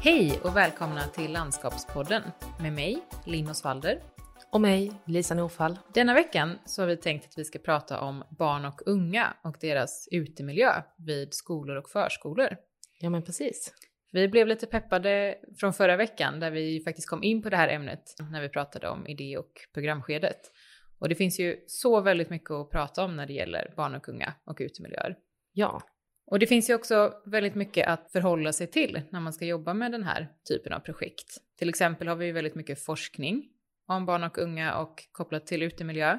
Hej och välkomna till Landskapspodden med mig, Linn Osvalder. Och mig, Lisa Norfall. Denna veckan så har vi tänkt att vi ska prata om barn och unga och deras utemiljö vid skolor och förskolor. Ja men precis. Vi blev lite peppade från förra veckan där vi faktiskt kom in på det här ämnet när vi pratade om idé och programskedet. Och det finns ju så väldigt mycket att prata om när det gäller barn och unga och utemiljöer. Ja. Och det finns ju också väldigt mycket att förhålla sig till när man ska jobba med den här typen av projekt. Till exempel har vi ju väldigt mycket forskning om barn och unga och kopplat till utemiljö,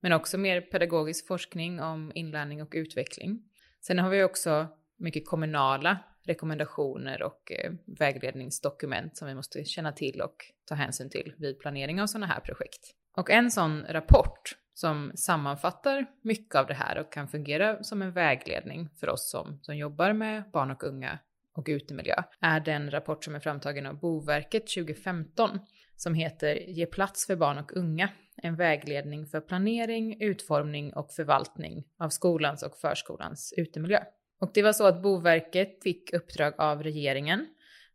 men också mer pedagogisk forskning om inlärning och utveckling. Sen har vi också mycket kommunala rekommendationer och eh, vägledningsdokument som vi måste känna till och ta hänsyn till vid planering av sådana här projekt. Och en sån rapport som sammanfattar mycket av det här och kan fungera som en vägledning för oss som, som jobbar med barn och unga och utemiljö är den rapport som är framtagen av Boverket 2015 som heter Ge plats för barn och unga, en vägledning för planering, utformning och förvaltning av skolans och förskolans utemiljö. Och det var så att Boverket fick uppdrag av regeringen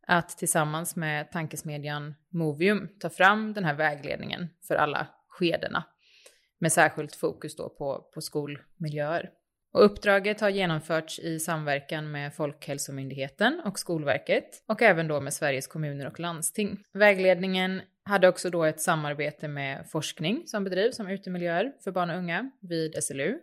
att tillsammans med tankesmedjan Movium ta fram den här vägledningen för alla skedena med särskilt fokus då på, på skolmiljöer. Och uppdraget har genomförts i samverkan med Folkhälsomyndigheten och Skolverket och även då med Sveriges kommuner och landsting. Vägledningen hade också då ett samarbete med forskning som bedrivs om utemiljöer för barn och unga vid SLU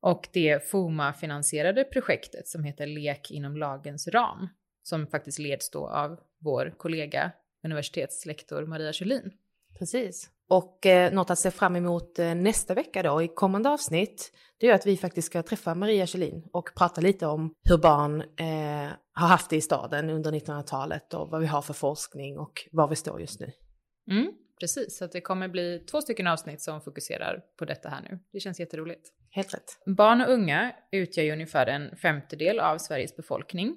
och det FOMA-finansierade projektet som heter Lek inom lagens ram som faktiskt leds då av vår kollega universitetslektor Maria Kjellin. Precis. Och eh, något att se fram emot eh, nästa vecka då i kommande avsnitt, det är att vi faktiskt ska träffa Maria Kjellin och prata lite om hur barn eh, har haft det i staden under 1900-talet och vad vi har för forskning och var vi står just nu. Mm, precis, så att det kommer bli två stycken avsnitt som fokuserar på detta här nu. Det känns jätteroligt. Helt rätt. Barn och unga utgör ju ungefär en femtedel av Sveriges befolkning.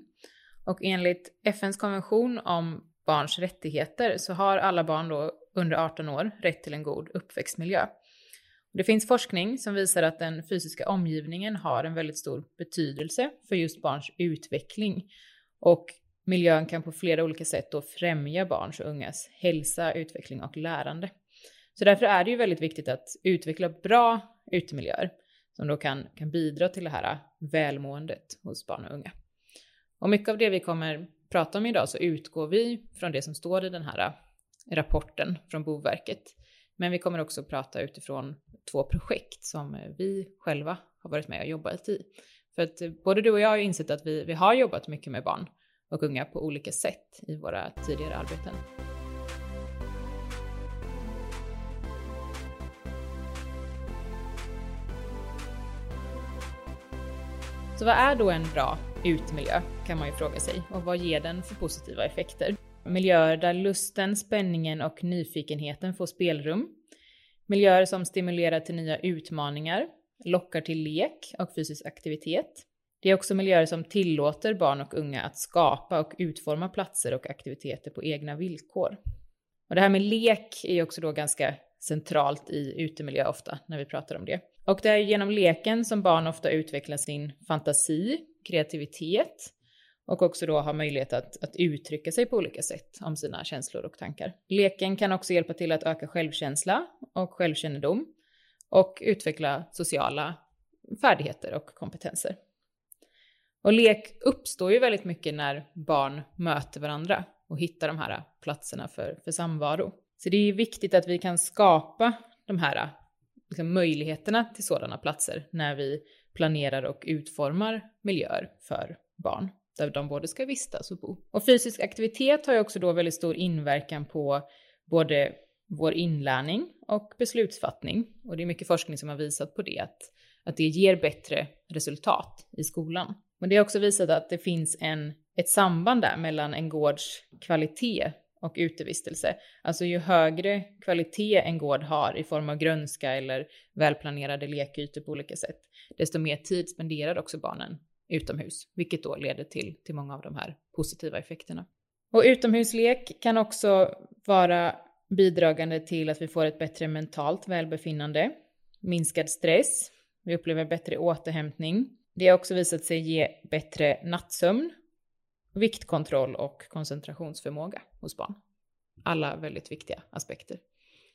Och enligt FNs konvention om barns rättigheter så har alla barn då under 18 år rätt till en god uppväxtmiljö. Det finns forskning som visar att den fysiska omgivningen har en väldigt stor betydelse för just barns utveckling och miljön kan på flera olika sätt då främja barns och ungas hälsa, utveckling och lärande. Så därför är det ju väldigt viktigt att utveckla bra utemiljöer som då kan, kan bidra till det här välmåendet hos barn och unga. Och mycket av det vi kommer prata om idag så utgår vi från det som står i den här rapporten från Boverket. Men vi kommer också prata utifrån två projekt som vi själva har varit med och jobbat i. För att eh, både du och jag har insett att vi, vi har jobbat mycket med barn och unga på olika sätt i våra tidigare arbeten. Så vad är då en bra utemiljö kan man ju fråga sig och vad ger den för positiva effekter? Miljöer där lusten, spänningen och nyfikenheten får spelrum. Miljöer som stimulerar till nya utmaningar, lockar till lek och fysisk aktivitet. Det är också miljöer som tillåter barn och unga att skapa och utforma platser och aktiviteter på egna villkor. Och det här med lek är ju också då ganska centralt i utemiljö ofta när vi pratar om det. Och det är genom leken som barn ofta utvecklar sin fantasi, kreativitet och också då ha möjlighet att, att uttrycka sig på olika sätt om sina känslor och tankar. Leken kan också hjälpa till att öka självkänsla och självkännedom och utveckla sociala färdigheter och kompetenser. Och lek uppstår ju väldigt mycket när barn möter varandra och hittar de här platserna för, för samvaro. Så det är viktigt att vi kan skapa de här liksom, möjligheterna till sådana platser när vi planerar och utformar miljöer för barn där de både ska vistas och bo. Och fysisk aktivitet har ju också då väldigt stor inverkan på både vår inlärning och beslutsfattning. Och det är mycket forskning som har visat på det, att, att det ger bättre resultat i skolan. Men det har också visat att det finns en, ett samband där mellan en gårds kvalitet och utevistelse. Alltså ju högre kvalitet en gård har i form av grönska eller välplanerade lekytor på olika sätt, desto mer tid spenderar också barnen utomhus, vilket då leder till, till många av de här positiva effekterna. Och utomhuslek kan också vara bidragande till att vi får ett bättre mentalt välbefinnande, minskad stress, vi upplever bättre återhämtning. Det har också visat sig ge bättre nattsömn viktkontroll och koncentrationsförmåga hos barn. Alla väldigt viktiga aspekter.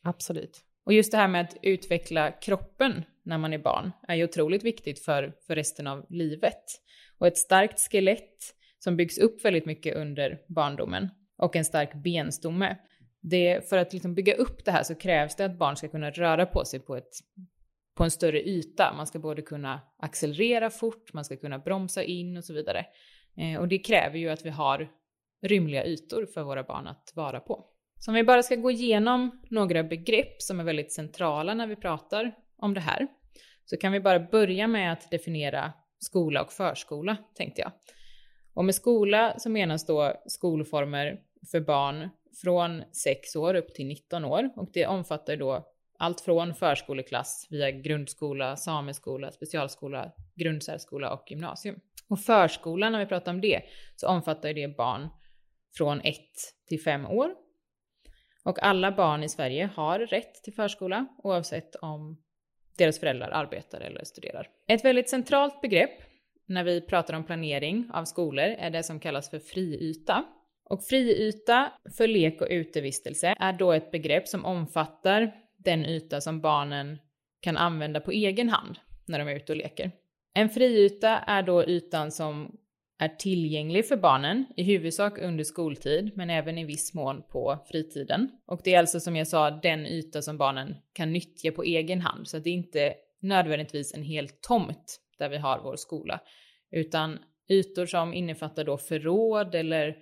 Absolut. Och just det här med att utveckla kroppen när man är barn är ju otroligt viktigt för, för resten av livet. Och ett starkt skelett som byggs upp väldigt mycket under barndomen och en stark benstomme. Det, för att liksom bygga upp det här så krävs det att barn ska kunna röra på sig på, ett, på en större yta. Man ska både kunna accelerera fort, man ska kunna bromsa in och så vidare. Eh, och det kräver ju att vi har rymliga ytor för våra barn att vara på. Så om vi bara ska gå igenom några begrepp som är väldigt centrala när vi pratar om det här, så kan vi bara börja med att definiera skola och förskola, tänkte jag. Och med skola så menas då skolformer för barn från 6 år upp till 19 år och det omfattar då allt från förskoleklass via grundskola, sameskola, specialskola, grundsärskola och gymnasium. Och förskolan, när vi pratar om det, så omfattar det barn från 1 till 5 år. Och alla barn i Sverige har rätt till förskola oavsett om deras föräldrar arbetar eller studerar. Ett väldigt centralt begrepp när vi pratar om planering av skolor är det som kallas för friyta. Och friyta för lek och utevistelse är då ett begrepp som omfattar den yta som barnen kan använda på egen hand när de är ute och leker. En friyta är då ytan som är tillgänglig för barnen, i huvudsak under skoltid, men även i viss mån på fritiden. Och det är alltså som jag sa den yta som barnen kan nyttja på egen hand, så att det är inte nödvändigtvis en hel tomt där vi har vår skola, utan ytor som innefattar då förråd eller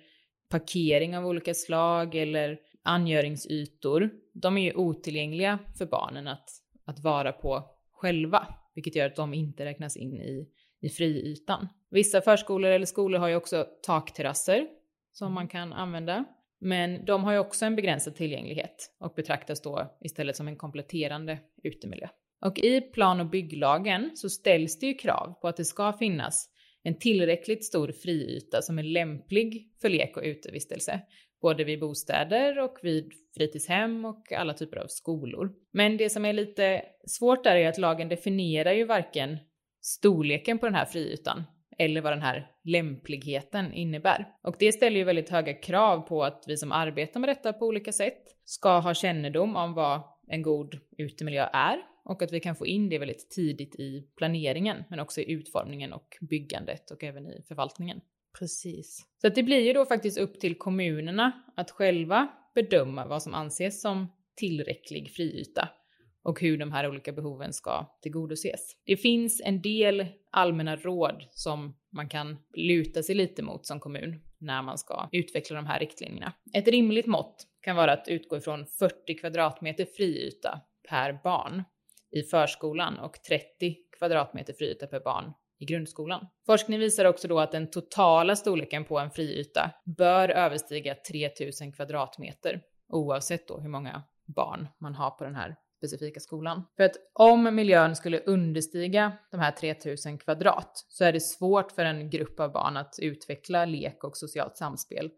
parkering av olika slag eller angöringsytor, de är ju otillgängliga för barnen att, att vara på själva, vilket gör att de inte räknas in i, i friytan. Vissa förskolor eller skolor har ju också takterrasser som man kan använda, men de har ju också en begränsad tillgänglighet och betraktas då istället som en kompletterande utemiljö. Och i plan och bygglagen så ställs det ju krav på att det ska finnas en tillräckligt stor friyta som är lämplig för lek och utevistelse, både vid bostäder och vid fritidshem och alla typer av skolor. Men det som är lite svårt där är att lagen definierar ju varken storleken på den här friytan eller vad den här lämpligheten innebär. Och det ställer ju väldigt höga krav på att vi som arbetar med detta på olika sätt ska ha kännedom om vad en god utemiljö är och att vi kan få in det väldigt tidigt i planeringen, men också i utformningen och byggandet och även i förvaltningen. Precis. Så att det blir ju då faktiskt upp till kommunerna att själva bedöma vad som anses som tillräcklig friyta och hur de här olika behoven ska tillgodoses. Det finns en del allmänna råd som man kan luta sig lite mot som kommun när man ska utveckla de här riktlinjerna. Ett rimligt mått kan vara att utgå ifrån 40 kvadratmeter friyta per barn i förskolan och 30 kvadratmeter friyta per barn i grundskolan. Forskning visar också då att den totala storleken på en friyta bör överstiga 3000 kvadratmeter oavsett då hur många barn man har på den här specifika skolan. För att om miljön skulle understiga de här 3000 kvadrat så är det svårt för en grupp av barn att utveckla lek och socialt samspel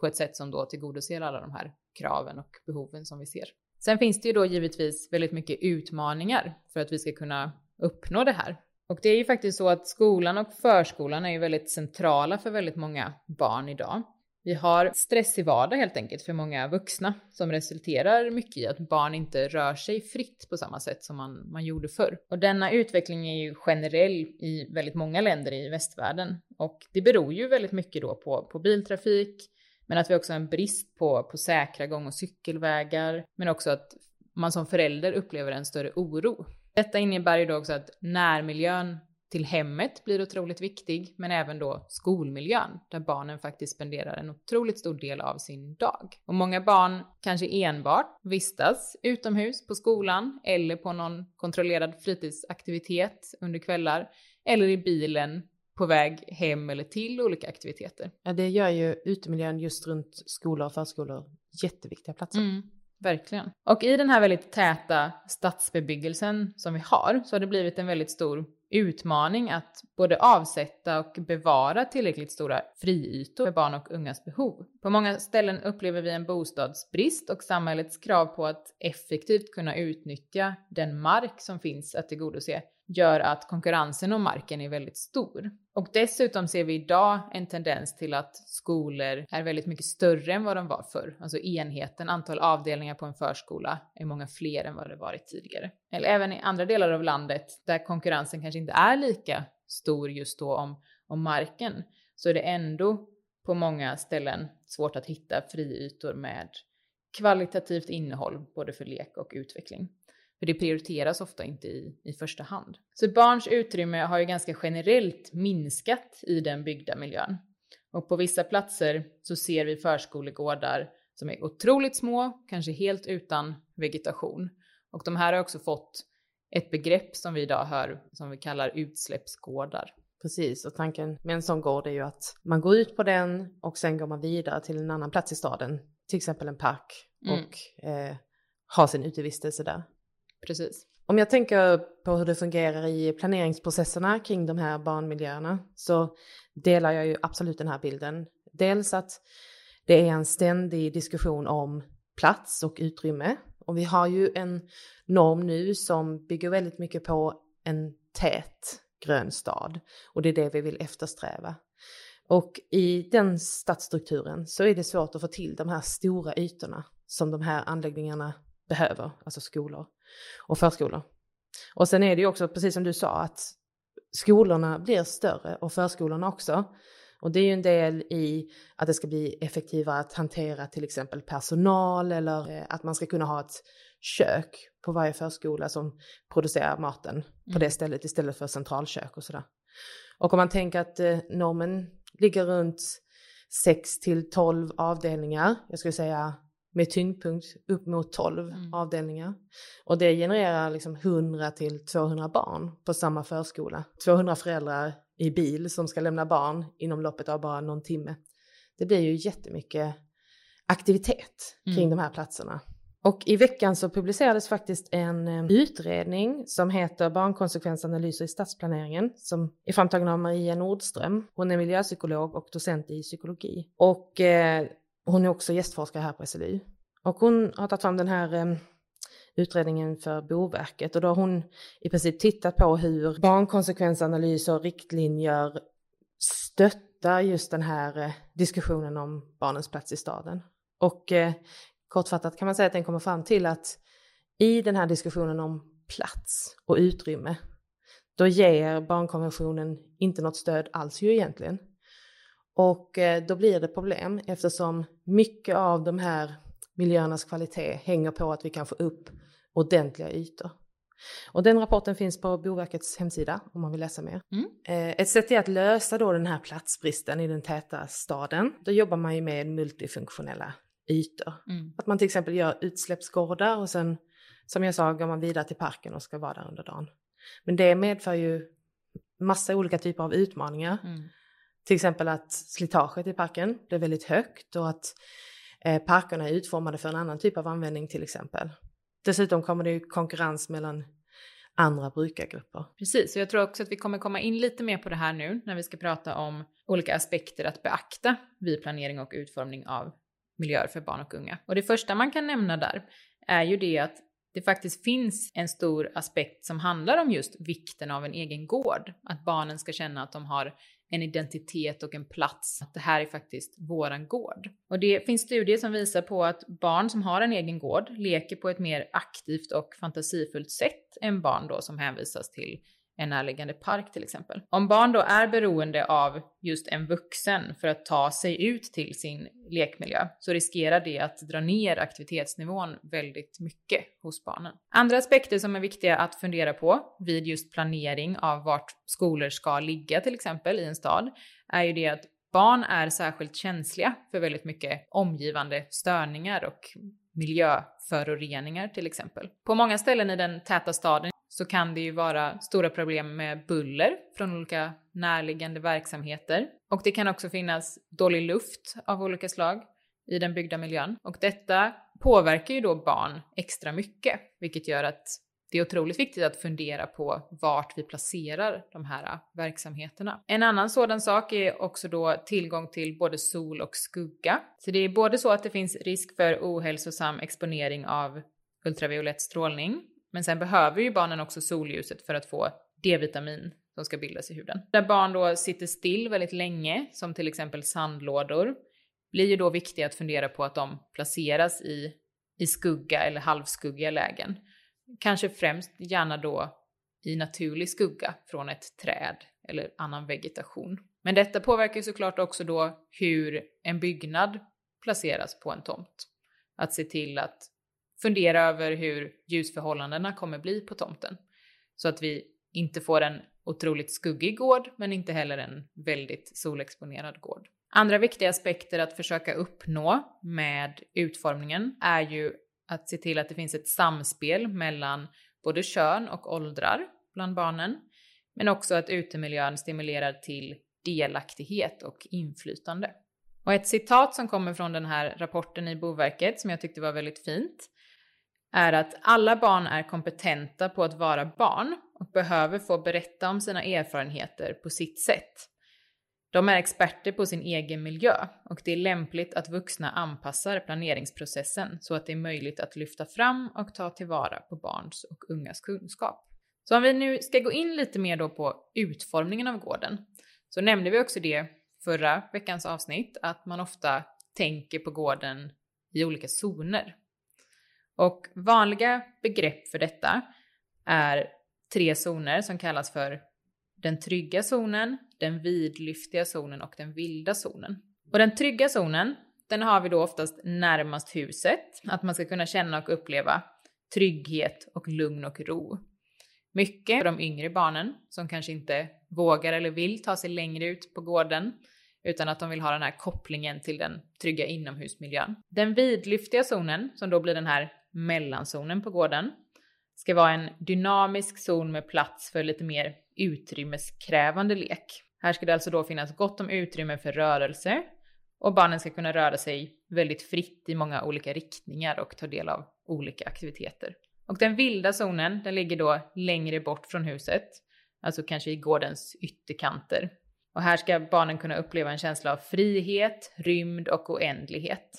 på ett sätt som då tillgodoser alla de här kraven och behoven som vi ser. Sen finns det ju då givetvis väldigt mycket utmaningar för att vi ska kunna uppnå det här. Och det är ju faktiskt så att skolan och förskolan är ju väldigt centrala för väldigt många barn idag. Vi har stress i vardag helt enkelt för många vuxna som resulterar mycket i att barn inte rör sig fritt på samma sätt som man, man gjorde förr. Och denna utveckling är ju generell i väldigt många länder i västvärlden och det beror ju väldigt mycket då på, på biltrafik, men att vi också har en brist på, på säkra gång och cykelvägar, men också att man som förälder upplever en större oro. Detta innebär ju då också att närmiljön till hemmet blir otroligt viktig, men även då skolmiljön där barnen faktiskt spenderar en otroligt stor del av sin dag. Och många barn kanske enbart vistas utomhus på skolan eller på någon kontrollerad fritidsaktivitet under kvällar eller i bilen på väg hem eller till olika aktiviteter. Ja, det gör ju utemiljön just runt skolor och förskolor jätteviktiga platser. Mm, verkligen. Och i den här väldigt täta stadsbebyggelsen som vi har så har det blivit en väldigt stor utmaning att både avsätta och bevara tillräckligt stora friytor för barn och ungas behov. På många ställen upplever vi en bostadsbrist och samhällets krav på att effektivt kunna utnyttja den mark som finns att tillgodose gör att konkurrensen om marken är väldigt stor. Och dessutom ser vi idag en tendens till att skolor är väldigt mycket större än vad de var förr. Alltså enheten, antal avdelningar på en förskola är många fler än vad det varit tidigare. Eller även i andra delar av landet där konkurrensen kanske inte är lika stor just då om, om marken, så är det ändå på många ställen svårt att hitta friytor med kvalitativt innehåll både för lek och utveckling. För det prioriteras ofta inte i, i första hand. Så barns utrymme har ju ganska generellt minskat i den byggda miljön. Och på vissa platser så ser vi förskolegårdar som är otroligt små, kanske helt utan vegetation. Och de här har också fått ett begrepp som vi idag hör som vi kallar utsläppsgårdar. Precis, och tanken med en sån gård är ju att man går ut på den och sen går man vidare till en annan plats i staden, till exempel en park, mm. och eh, har sin utevistelse där. Precis. Om jag tänker på hur det fungerar i planeringsprocesserna kring de här barnmiljöerna så delar jag ju absolut den här bilden. Dels att det är en ständig diskussion om plats och utrymme. Och vi har ju en norm nu som bygger väldigt mycket på en tät grön stad och det är det vi vill eftersträva. Och i den stadsstrukturen så är det svårt att få till de här stora ytorna som de här anläggningarna behöver, alltså skolor och förskolor. Och sen är det ju också, precis som du sa, att skolorna blir större och förskolorna också. Och det är ju en del i att det ska bli effektivare att hantera till exempel personal eller eh, att man ska kunna ha ett kök på varje förskola som producerar maten mm. på det stället istället för centralkök och sådär. Och om man tänker att eh, normen ligger runt 6 till 12 avdelningar, jag skulle säga med tyngdpunkt upp mot 12 mm. avdelningar. Och det genererar liksom 100 till 200 barn på samma förskola. 200 föräldrar i bil som ska lämna barn inom loppet av bara någon timme. Det blir ju jättemycket aktivitet kring mm. de här platserna. Och i veckan så publicerades faktiskt en eh, utredning som heter Barnkonsekvensanalyser i stadsplaneringen som är framtagen av Maria Nordström. Hon är miljöpsykolog och docent i psykologi. Och eh, hon är också gästforskare här på SLU. Och hon har tagit fram den här ehm, utredningen för Boverket och då har hon i princip tittat på hur barnkonsekvensanalyser och riktlinjer stöttar just den här eh, diskussionen om barnens plats i staden. Och eh, kortfattat kan man säga att den kommer fram till att i den här diskussionen om plats och utrymme, då ger barnkonventionen inte något stöd alls ju egentligen. Och eh, då blir det problem eftersom mycket av de här miljöernas kvalitet hänger på att vi kan få upp ordentliga ytor. Och den rapporten finns på Boverkets hemsida om man vill läsa mer. Mm. Eh, ett sätt är att lösa då den här platsbristen i den täta staden. Då jobbar man ju med multifunktionella ytor. Mm. Att man till exempel gör utsläppsgårdar och sen som jag sa går man vidare till parken och ska vara där under dagen. Men det medför ju massa olika typer av utmaningar. Mm. Till exempel att slitaget i parken blir väldigt högt och att eh, parkerna är utformade för en annan typ av användning till exempel. Dessutom kommer det ju konkurrens mellan andra brukargrupper. Precis, och jag tror också att vi kommer komma in lite mer på det här nu när vi ska prata om olika aspekter att beakta vid planering och utformning av miljöer för barn och unga. Och det första man kan nämna där är ju det att det faktiskt finns en stor aspekt som handlar om just vikten av en egen gård. Att barnen ska känna att de har en identitet och en plats. Att det här är faktiskt våran gård. Och det finns studier som visar på att barn som har en egen gård leker på ett mer aktivt och fantasifullt sätt än barn då som hänvisas till en närliggande park till exempel. Om barn då är beroende av just en vuxen för att ta sig ut till sin lekmiljö så riskerar det att dra ner aktivitetsnivån väldigt mycket hos barnen. Andra aspekter som är viktiga att fundera på vid just planering av vart skolor ska ligga till exempel i en stad är ju det att barn är särskilt känsliga för väldigt mycket omgivande störningar och miljöföroreningar till exempel. På många ställen i den täta staden så kan det ju vara stora problem med buller från olika närliggande verksamheter. Och det kan också finnas dålig luft av olika slag i den byggda miljön. Och detta påverkar ju då barn extra mycket, vilket gör att det är otroligt viktigt att fundera på vart vi placerar de här verksamheterna. En annan sådan sak är också då tillgång till både sol och skugga. Så det är både så att det finns risk för ohälsosam exponering av ultraviolett strålning men sen behöver ju barnen också solljuset för att få D-vitamin som ska bildas i huden. Där barn då sitter still väldigt länge, som till exempel sandlådor, blir ju då viktigt att fundera på att de placeras i, i skugga eller halvskuggiga lägen. Kanske främst gärna då i naturlig skugga från ett träd eller annan vegetation. Men detta påverkar ju såklart också då hur en byggnad placeras på en tomt. Att se till att fundera över hur ljusförhållandena kommer bli på tomten. Så att vi inte får en otroligt skuggig gård, men inte heller en väldigt solexponerad gård. Andra viktiga aspekter att försöka uppnå med utformningen är ju att se till att det finns ett samspel mellan både kön och åldrar bland barnen, men också att utemiljön stimulerar till delaktighet och inflytande. Och ett citat som kommer från den här rapporten i Boverket som jag tyckte var väldigt fint är att alla barn är kompetenta på att vara barn och behöver få berätta om sina erfarenheter på sitt sätt. De är experter på sin egen miljö och det är lämpligt att vuxna anpassar planeringsprocessen så att det är möjligt att lyfta fram och ta tillvara på barns och ungas kunskap. Så om vi nu ska gå in lite mer då på utformningen av gården så nämnde vi också det förra veckans avsnitt att man ofta tänker på gården i olika zoner. Och vanliga begrepp för detta är tre zoner som kallas för den trygga zonen, den vidlyftiga zonen och den vilda zonen. Och den trygga zonen, den har vi då oftast närmast huset, att man ska kunna känna och uppleva trygghet och lugn och ro. Mycket för de yngre barnen som kanske inte vågar eller vill ta sig längre ut på gården utan att de vill ha den här kopplingen till den trygga inomhusmiljön. Den vidlyftiga zonen, som då blir den här mellanzonen på gården, ska vara en dynamisk zon med plats för lite mer utrymmeskrävande lek. Här ska det alltså då finnas gott om utrymme för rörelse och barnen ska kunna röra sig väldigt fritt i många olika riktningar och ta del av olika aktiviteter. Och den vilda zonen, den ligger då längre bort från huset, alltså kanske i gårdens ytterkanter. Och här ska barnen kunna uppleva en känsla av frihet, rymd och oändlighet.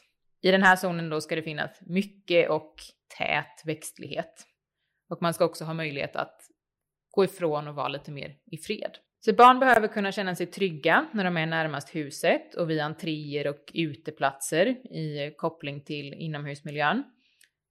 I den här zonen då ska det finnas mycket och tät växtlighet. Och man ska också ha möjlighet att gå ifrån och vara lite mer i fred. Så barn behöver kunna känna sig trygga när de är närmast huset och vid entréer och uteplatser i koppling till inomhusmiljön.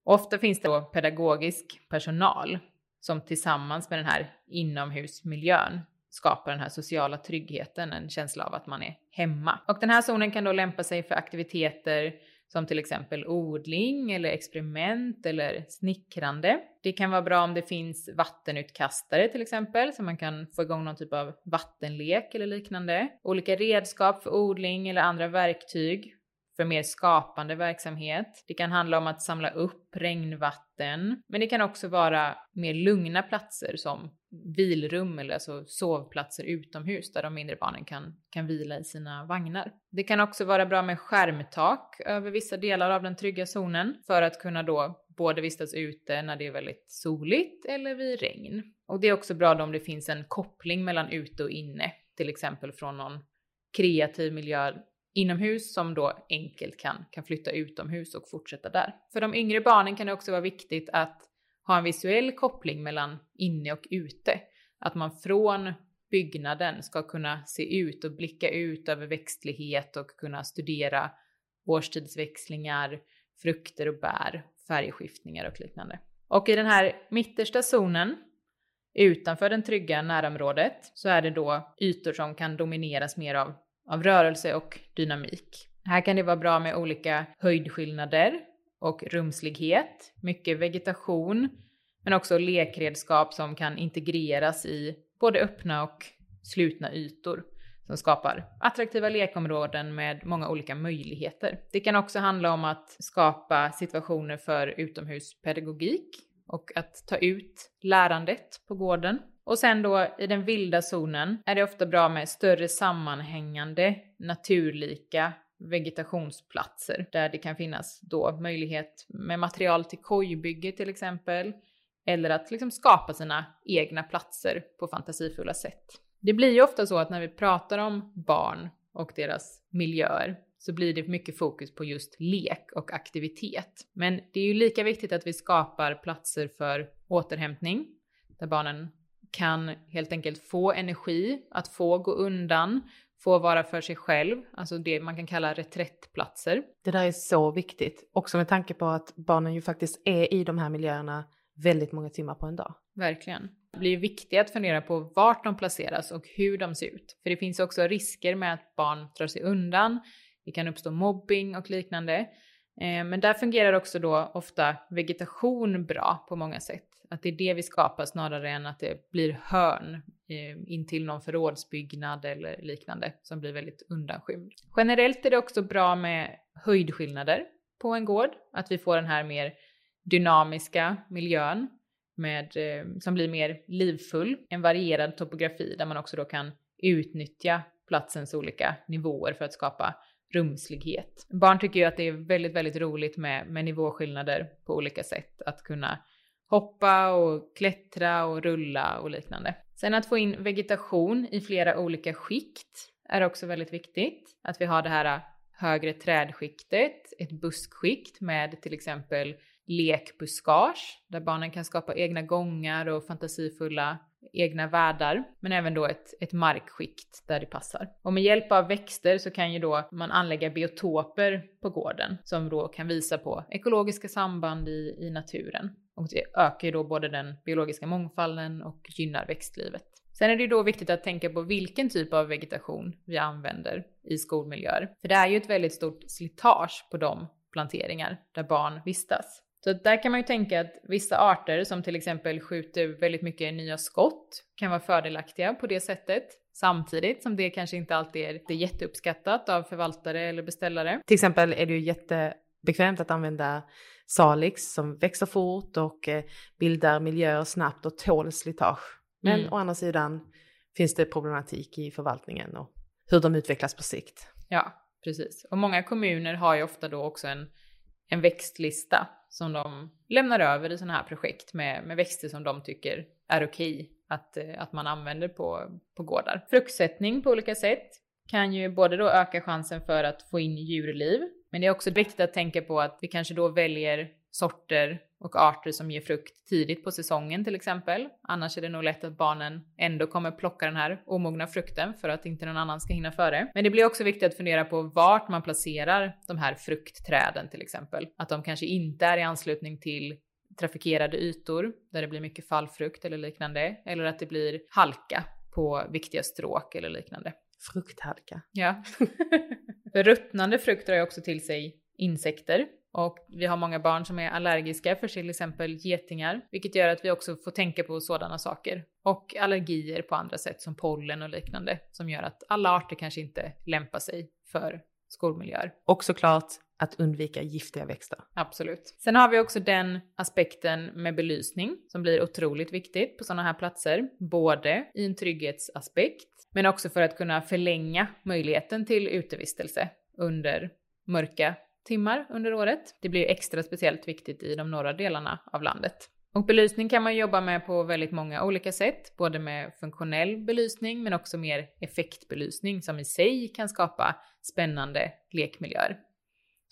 Ofta finns det då pedagogisk personal som tillsammans med den här inomhusmiljön skapar den här sociala tryggheten, en känsla av att man är hemma. Och den här zonen kan då lämpa sig för aktiviteter som till exempel odling eller experiment eller snickrande. Det kan vara bra om det finns vattenutkastare till exempel så man kan få igång någon typ av vattenlek eller liknande. Olika redskap för odling eller andra verktyg för mer skapande verksamhet. Det kan handla om att samla upp regnvatten, men det kan också vara mer lugna platser som vilrum eller alltså sovplatser utomhus där de mindre barnen kan, kan vila i sina vagnar. Det kan också vara bra med skärmtak över vissa delar av den trygga zonen för att kunna då både vistas ute när det är väldigt soligt eller vid regn. Och det är också bra då om det finns en koppling mellan ute och inne, till exempel från någon kreativ miljö inomhus som då enkelt kan, kan flytta utomhus och fortsätta där. För de yngre barnen kan det också vara viktigt att ha en visuell koppling mellan inne och ute. Att man från byggnaden ska kunna se ut och blicka ut över växtlighet och kunna studera årstidsväxlingar, frukter och bär, färgskiftningar och liknande. Och i den här mittersta zonen utanför den trygga närområdet så är det då ytor som kan domineras mer av av rörelse och dynamik. Här kan det vara bra med olika höjdskillnader och rumslighet, mycket vegetation, men också lekredskap som kan integreras i både öppna och slutna ytor som skapar attraktiva lekområden med många olika möjligheter. Det kan också handla om att skapa situationer för utomhuspedagogik och att ta ut lärandet på gården. Och sen då i den vilda zonen är det ofta bra med större sammanhängande naturlika vegetationsplatser där det kan finnas då möjlighet med material till kojbygge till exempel eller att liksom skapa sina egna platser på fantasifulla sätt. Det blir ju ofta så att när vi pratar om barn och deras miljöer så blir det mycket fokus på just lek och aktivitet. Men det är ju lika viktigt att vi skapar platser för återhämtning där barnen kan helt enkelt få energi, att få gå undan, få vara för sig själv, alltså det man kan kalla reträttplatser. Det där är så viktigt, också med tanke på att barnen ju faktiskt är i de här miljöerna väldigt många timmar på en dag. Verkligen. Det blir viktigt att fundera på vart de placeras och hur de ser ut. För det finns också risker med att barn drar sig undan. Det kan uppstå mobbing och liknande. Eh, men där fungerar också då ofta vegetation bra på många sätt. Att det är det vi skapar snarare än att det blir hörn eh, in till någon förrådsbyggnad eller liknande som blir väldigt undanskymd. Generellt är det också bra med höjdskillnader på en gård, att vi får den här mer dynamiska miljön med, eh, som blir mer livfull, en varierad topografi där man också då kan utnyttja platsens olika nivåer för att skapa rumslighet. Barn tycker ju att det är väldigt, väldigt roligt med, med nivåskillnader på olika sätt. Att kunna hoppa och klättra och rulla och liknande. Sen att få in vegetation i flera olika skikt är också väldigt viktigt. Att vi har det här högre trädskiktet, ett buskskikt med till exempel lekbuskage där barnen kan skapa egna gångar och fantasifulla egna världar, men även då ett, ett markskikt där det passar. Och med hjälp av växter så kan ju då man anlägga biotoper på gården som då kan visa på ekologiska samband i, i naturen. Och det ökar ju då både den biologiska mångfalden och gynnar växtlivet. Sen är det ju då viktigt att tänka på vilken typ av vegetation vi använder i skolmiljöer. För det är ju ett väldigt stort slitage på de planteringar där barn vistas. Så där kan man ju tänka att vissa arter som till exempel skjuter väldigt mycket nya skott kan vara fördelaktiga på det sättet. Samtidigt som det kanske inte alltid är det jätteuppskattat av förvaltare eller beställare. Till exempel är det ju jättebekvämt att använda Salix som växer fort och eh, bildar miljöer snabbt och tål slitage. Men mm. å andra sidan finns det problematik i förvaltningen och hur de utvecklas på sikt. Ja, precis. Och många kommuner har ju ofta då också en, en växtlista som de lämnar över i sådana här projekt med, med växter som de tycker är okej okay att, eh, att man använder på, på gårdar. Fruktsättning på olika sätt kan ju både då öka chansen för att få in djurliv, men det är också viktigt att tänka på att vi kanske då väljer sorter och arter som ger frukt tidigt på säsongen till exempel. Annars är det nog lätt att barnen ändå kommer plocka den här omogna frukten för att inte någon annan ska hinna före. Men det blir också viktigt att fundera på vart man placerar de här fruktträden till exempel. Att de kanske inte är i anslutning till trafikerade ytor där det blir mycket fallfrukt eller liknande. Eller att det blir halka på viktiga stråk eller liknande. Frukthalka. Ja. Ruttnande frukt drar ju också till sig insekter och vi har många barn som är allergiska för till exempel getingar, vilket gör att vi också får tänka på sådana saker. Och allergier på andra sätt som pollen och liknande som gör att alla arter kanske inte lämpar sig för skolmiljöer. Och såklart att undvika giftiga växter. Absolut. Sen har vi också den aspekten med belysning som blir otroligt viktigt på sådana här platser, både i en trygghetsaspekt men också för att kunna förlänga möjligheten till utevistelse under mörka timmar under året. Det blir extra speciellt viktigt i de norra delarna av landet. Och belysning kan man jobba med på väldigt många olika sätt, både med funktionell belysning men också mer effektbelysning som i sig kan skapa spännande lekmiljöer.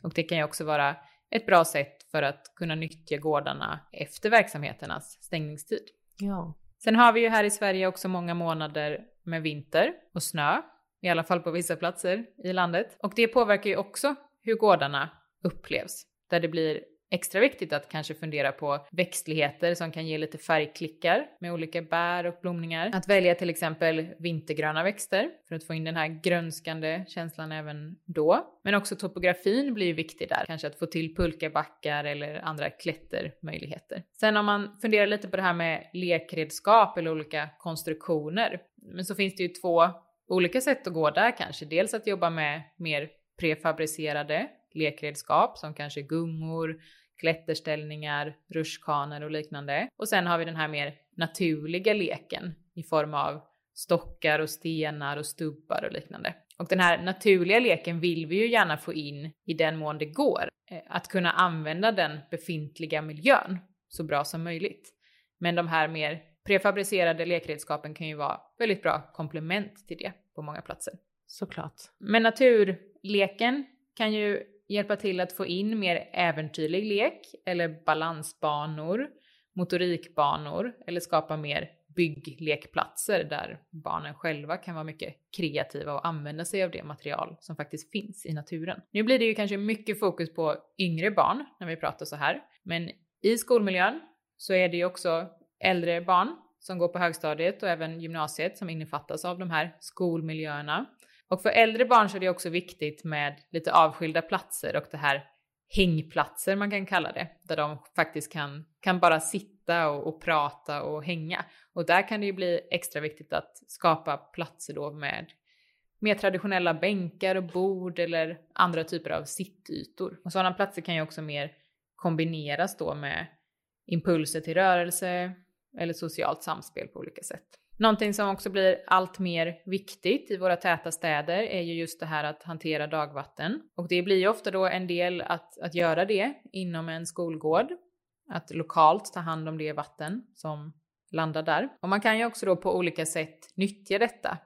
Och det kan ju också vara ett bra sätt för att kunna nyttja gårdarna efter verksamheternas stängningstid. Ja. Sen har vi ju här i Sverige också många månader med vinter och snö, i alla fall på vissa platser i landet. Och det påverkar ju också hur gårdarna upplevs. Där det blir extra viktigt att kanske fundera på växtligheter som kan ge lite färgklickar med olika bär och blomningar. Att välja till exempel vintergröna växter för att få in den här grönskande känslan även då. Men också topografin blir ju viktig där, kanske att få till pulkabackar eller andra klättermöjligheter. Sen om man funderar lite på det här med lekredskap eller olika konstruktioner, men så finns det ju två olika sätt att gå där kanske. Dels att jobba med mer prefabricerade lekredskap som kanske gungor, klätterställningar, rutschkanor och liknande. Och sen har vi den här mer naturliga leken i form av stockar och stenar och stubbar och liknande. Och den här naturliga leken vill vi ju gärna få in i den mån det går. Eh, att kunna använda den befintliga miljön så bra som möjligt. Men de här mer prefabricerade lekredskapen kan ju vara väldigt bra komplement till det på många platser. Såklart. Men Leken kan ju hjälpa till att få in mer äventyrlig lek eller balansbanor, motorikbanor eller skapa mer bygglekplatser där barnen själva kan vara mycket kreativa och använda sig av det material som faktiskt finns i naturen. Nu blir det ju kanske mycket fokus på yngre barn när vi pratar så här, men i skolmiljön så är det ju också äldre barn som går på högstadiet och även gymnasiet som innefattas av de här skolmiljöerna. Och för äldre barn så är det också viktigt med lite avskilda platser och det här hängplatser man kan kalla det, där de faktiskt kan, kan bara sitta och, och prata och hänga. Och där kan det ju bli extra viktigt att skapa platser då med mer traditionella bänkar och bord eller andra typer av sittytor. Och sådana platser kan ju också mer kombineras då med impulser till rörelse eller socialt samspel på olika sätt. Någonting som också blir allt mer viktigt i våra täta städer är ju just det här att hantera dagvatten. Och det blir ju ofta då en del att, att göra det inom en skolgård. Att lokalt ta hand om det vatten som landar där. Och man kan ju också då på olika sätt nyttja detta.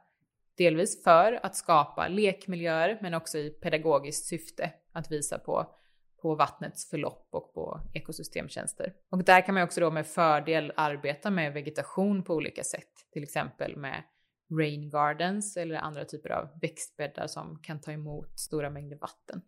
Delvis för att skapa lekmiljöer men också i pedagogiskt syfte. Att visa på på vattnets förlopp och på ekosystemtjänster. Och där kan man också då med fördel arbeta med vegetation på olika sätt, till exempel med rain gardens eller andra typer av växtbäddar som kan ta emot stora mängder vatten.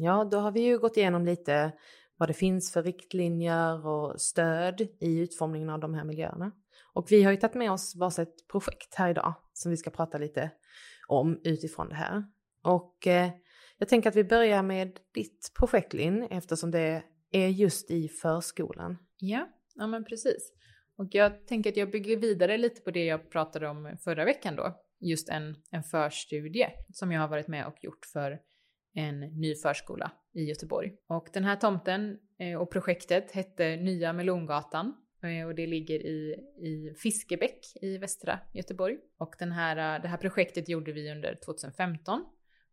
Ja, då har vi ju gått igenom lite vad det finns för riktlinjer och stöd i utformningen av de här miljöerna. Och vi har ju tagit med oss varsitt projekt här idag som vi ska prata lite om utifrån det här. Och eh, jag tänker att vi börjar med ditt projekt Linn eftersom det är just i förskolan. Ja, ja men precis. Och jag tänker att jag bygger vidare lite på det jag pratade om förra veckan då. Just en, en förstudie som jag har varit med och gjort för en ny förskola i Göteborg. Och den här tomten eh, och projektet hette Nya Melongatan eh, och det ligger i, i Fiskebäck i västra Göteborg. Och den här, eh, det här projektet gjorde vi under 2015.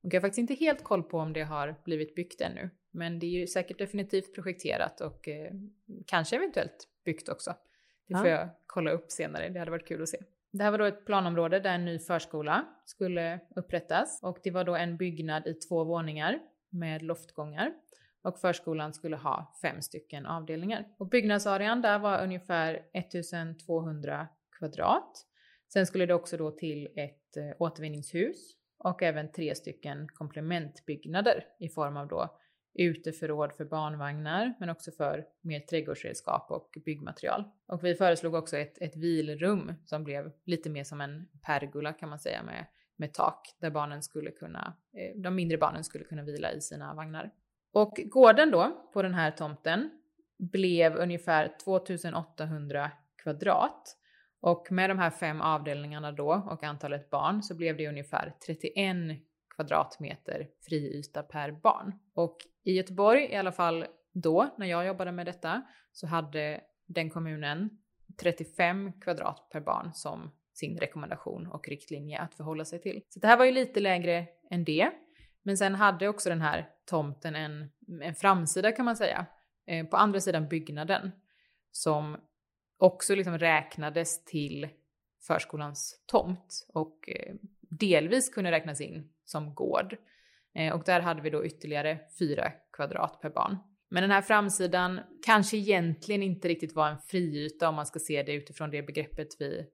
Och jag har faktiskt inte helt koll på om det har blivit byggt ännu. Men det är ju säkert definitivt projekterat och eh, kanske eventuellt byggt också. Det får ja. jag kolla upp senare, det hade varit kul att se. Det här var då ett planområde där en ny förskola skulle upprättas och det var då en byggnad i två våningar med loftgångar och förskolan skulle ha fem stycken avdelningar. Och byggnadsarean där var ungefär 1200 kvadrat. Sen skulle det också då till ett eh, återvinningshus och även tre stycken komplementbyggnader i form av då uteförråd för barnvagnar men också för mer trädgårdsredskap och byggmaterial. Och vi föreslog också ett, ett vilrum som blev lite mer som en pergola kan man säga med, med tak där barnen skulle kunna, eh, de mindre barnen skulle kunna vila i sina vagnar. Och gården då på den här tomten blev ungefär 2800 kvadrat och med de här fem avdelningarna då och antalet barn så blev det ungefär 31 kvadratmeter friyta per barn. Och i Göteborg, i alla fall då, när jag jobbade med detta, så hade den kommunen 35 kvadrat per barn som sin rekommendation och riktlinje att förhålla sig till. Så det här var ju lite lägre än det. Men sen hade också den här tomten en, en framsida kan man säga, eh, på andra sidan byggnaden som också liksom räknades till förskolans tomt och eh, delvis kunde räknas in som gård. Eh, och där hade vi då ytterligare 4 kvadrat per barn. Men den här framsidan kanske egentligen inte riktigt var en friyta om man ska se det utifrån det begreppet vi,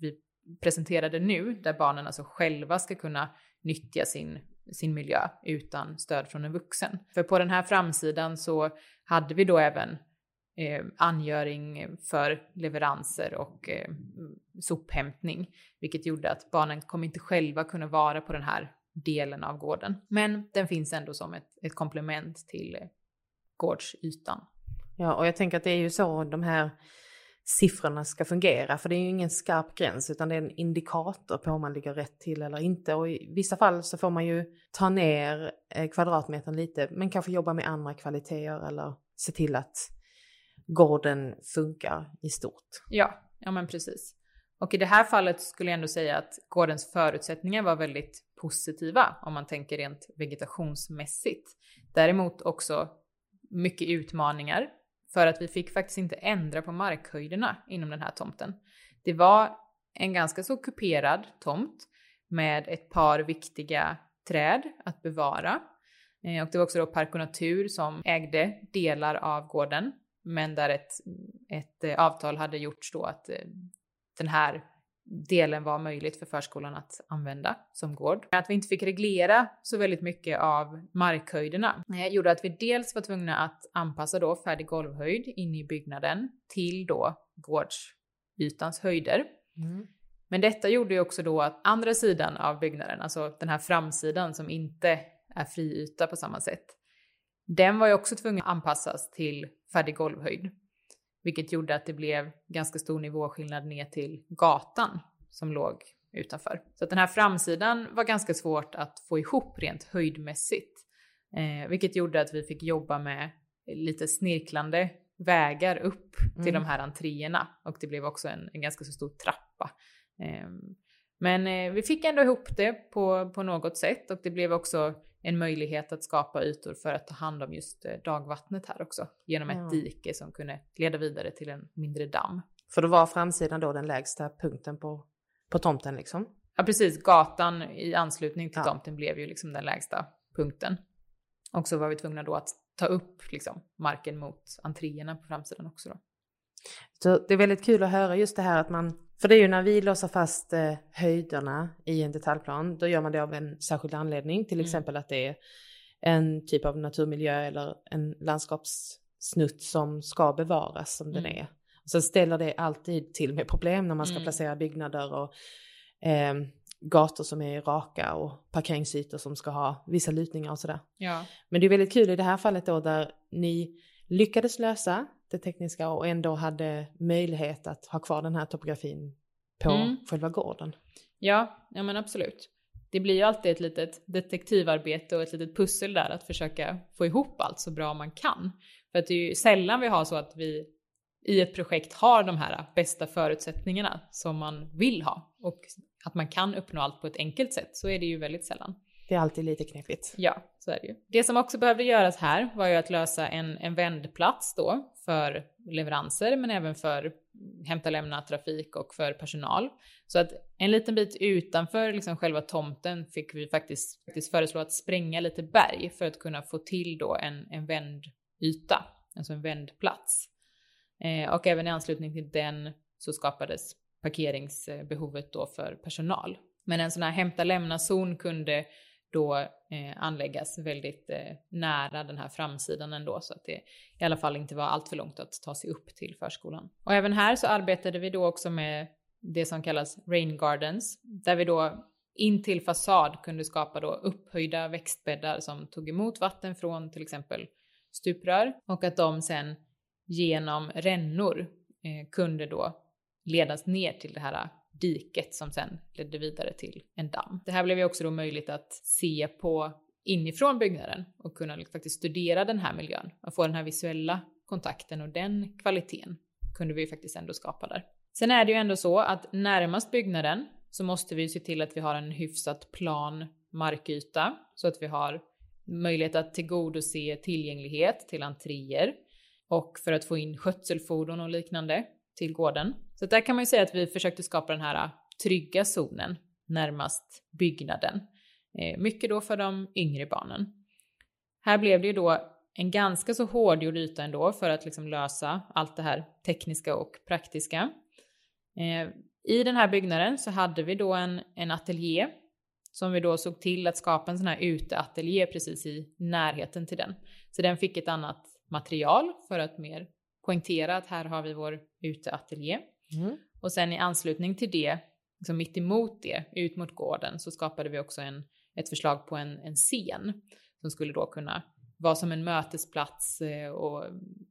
vi presenterade nu, där barnen alltså själva ska kunna nyttja sin, sin miljö utan stöd från en vuxen. För på den här framsidan så hade vi då även eh, angöring för leveranser och eh, sophämtning, vilket gjorde att barnen kommer inte själva kunna vara på den här delen av gården. Men den finns ändå som ett, ett komplement till eh, gårdsytan. Ja, och jag tänker att det är ju så de här siffrorna ska fungera, för det är ju ingen skarp gräns utan det är en indikator på om man ligger rätt till eller inte. Och i vissa fall så får man ju ta ner eh, kvadratmetern lite, men kanske jobba med andra kvaliteter eller se till att gården funkar i stort. Ja, ja men precis. Och i det här fallet skulle jag ändå säga att gårdens förutsättningar var väldigt positiva om man tänker rent vegetationsmässigt. Däremot också mycket utmaningar För att vi fick faktiskt inte ändra på markhöjderna inom den här tomten. Det var en ganska så kuperad tomt med ett par viktiga träd att bevara. Eh, och det var också då Park och Natur som ägde delar av gården, men där ett, ett eh, avtal hade gjorts då att eh, den här delen var möjligt för förskolan att använda som gård. Att vi inte fick reglera så väldigt mycket av markhöjderna gjorde att vi dels var tvungna att anpassa då färdig golvhöjd in i byggnaden till då gårdsytans höjder. Mm. Men detta gjorde ju också då att andra sidan av byggnaden, alltså den här framsidan som inte är fri yta på samma sätt, den var ju också tvungen att anpassas till färdig golvhöjd. Vilket gjorde att det blev ganska stor nivåskillnad ner till gatan som låg utanför. Så att den här framsidan var ganska svårt att få ihop rent höjdmässigt. Eh, vilket gjorde att vi fick jobba med lite snirklande vägar upp mm. till de här entréerna. Och det blev också en, en ganska så stor trappa. Eh, men eh, vi fick ändå ihop det på, på något sätt och det blev också en möjlighet att skapa ytor för att ta hand om just eh, dagvattnet här också genom ett mm. dike som kunde leda vidare till en mindre damm. För då var framsidan då den lägsta punkten på, på tomten liksom? Ja precis, gatan i anslutning till ja. tomten blev ju liksom den lägsta punkten. Och så var vi tvungna då att ta upp liksom marken mot entréerna på framsidan också då. Så det är väldigt kul att höra just det här att man för det är ju när vi låser fast eh, höjderna i en detaljplan, då gör man det av en särskild anledning, till mm. exempel att det är en typ av naturmiljö eller en landskapssnutt som ska bevaras som mm. den är. Och sen ställer det alltid till med problem när man ska mm. placera byggnader och eh, gator som är raka och parkeringsytor som ska ha vissa lutningar och sådär. Ja. Men det är väldigt kul i det här fallet då där ni lyckades lösa det tekniska och ändå hade möjlighet att ha kvar den här topografin på mm. själva gården. Ja, ja men absolut. Det blir ju alltid ett litet detektivarbete och ett litet pussel där att försöka få ihop allt så bra man kan. För att det är ju sällan vi har så att vi i ett projekt har de här bästa förutsättningarna som man vill ha och att man kan uppnå allt på ett enkelt sätt. Så är det ju väldigt sällan. Det är alltid lite knepigt. Ja, så är det ju. Det som också behövde göras här var ju att lösa en, en vändplats då för leveranser men även för hämta lämna trafik och för personal. Så att en liten bit utanför liksom själva tomten fick vi faktiskt, faktiskt föreslå att spränga lite berg för att kunna få till då en, en vändyta, alltså en vändplats. Eh, och även i anslutning till den så skapades parkeringsbehovet då för personal. Men en sån här hämta lämna zon kunde då eh, anläggas väldigt eh, nära den här framsidan ändå så att det i alla fall inte var allt för långt att ta sig upp till förskolan. Och även här så arbetade vi då också med det som kallas rain gardens där vi då in till fasad kunde skapa då upphöjda växtbäddar som tog emot vatten från till exempel stuprör och att de sen genom rännor eh, kunde då ledas ner till det här diket som sen ledde vidare till en damm. Det här blev ju också då möjligt att se på inifrån byggnaden och kunna faktiskt studera den här miljön och få den här visuella kontakten och den kvaliteten kunde vi ju faktiskt ändå skapa där. Sen är det ju ändå så att närmast byggnaden så måste vi se till att vi har en hyfsat plan markyta så att vi har möjlighet att tillgodose tillgänglighet till entréer och för att få in skötselfordon och liknande till gården. Så där kan man ju säga att vi försökte skapa den här äh, trygga zonen närmast byggnaden. Eh, mycket då för de yngre barnen. Här blev det ju då en ganska så hårdgjord yta ändå för att liksom lösa allt det här tekniska och praktiska. Eh, I den här byggnaden så hade vi då en, en ateljé som vi då såg till att skapa en sån här uteateljé precis i närheten till den. Så den fick ett annat material för att mer poängtera att här har vi vår uteateljé. Mm. Och sen i anslutning till det, liksom mitt emot det, ut mot gården, så skapade vi också en, ett förslag på en, en scen som skulle då kunna vara som en mötesplats eh, och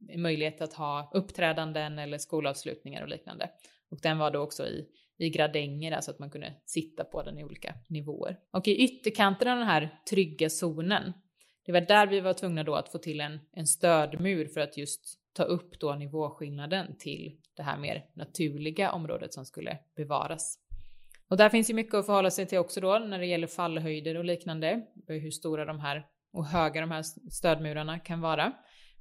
en möjlighet att ha uppträdanden eller skolavslutningar och liknande. Och den var då också i, i gradänger, alltså att man kunde sitta på den i olika nivåer. Och i ytterkanten av den här trygga zonen, det var där vi var tvungna då att få till en, en stödmur för att just ta upp då nivåskillnaden till det här mer naturliga området som skulle bevaras. Och där finns ju mycket att förhålla sig till också då när det gäller fallhöjder och liknande, hur stora de här och höga de här stödmurarna kan vara.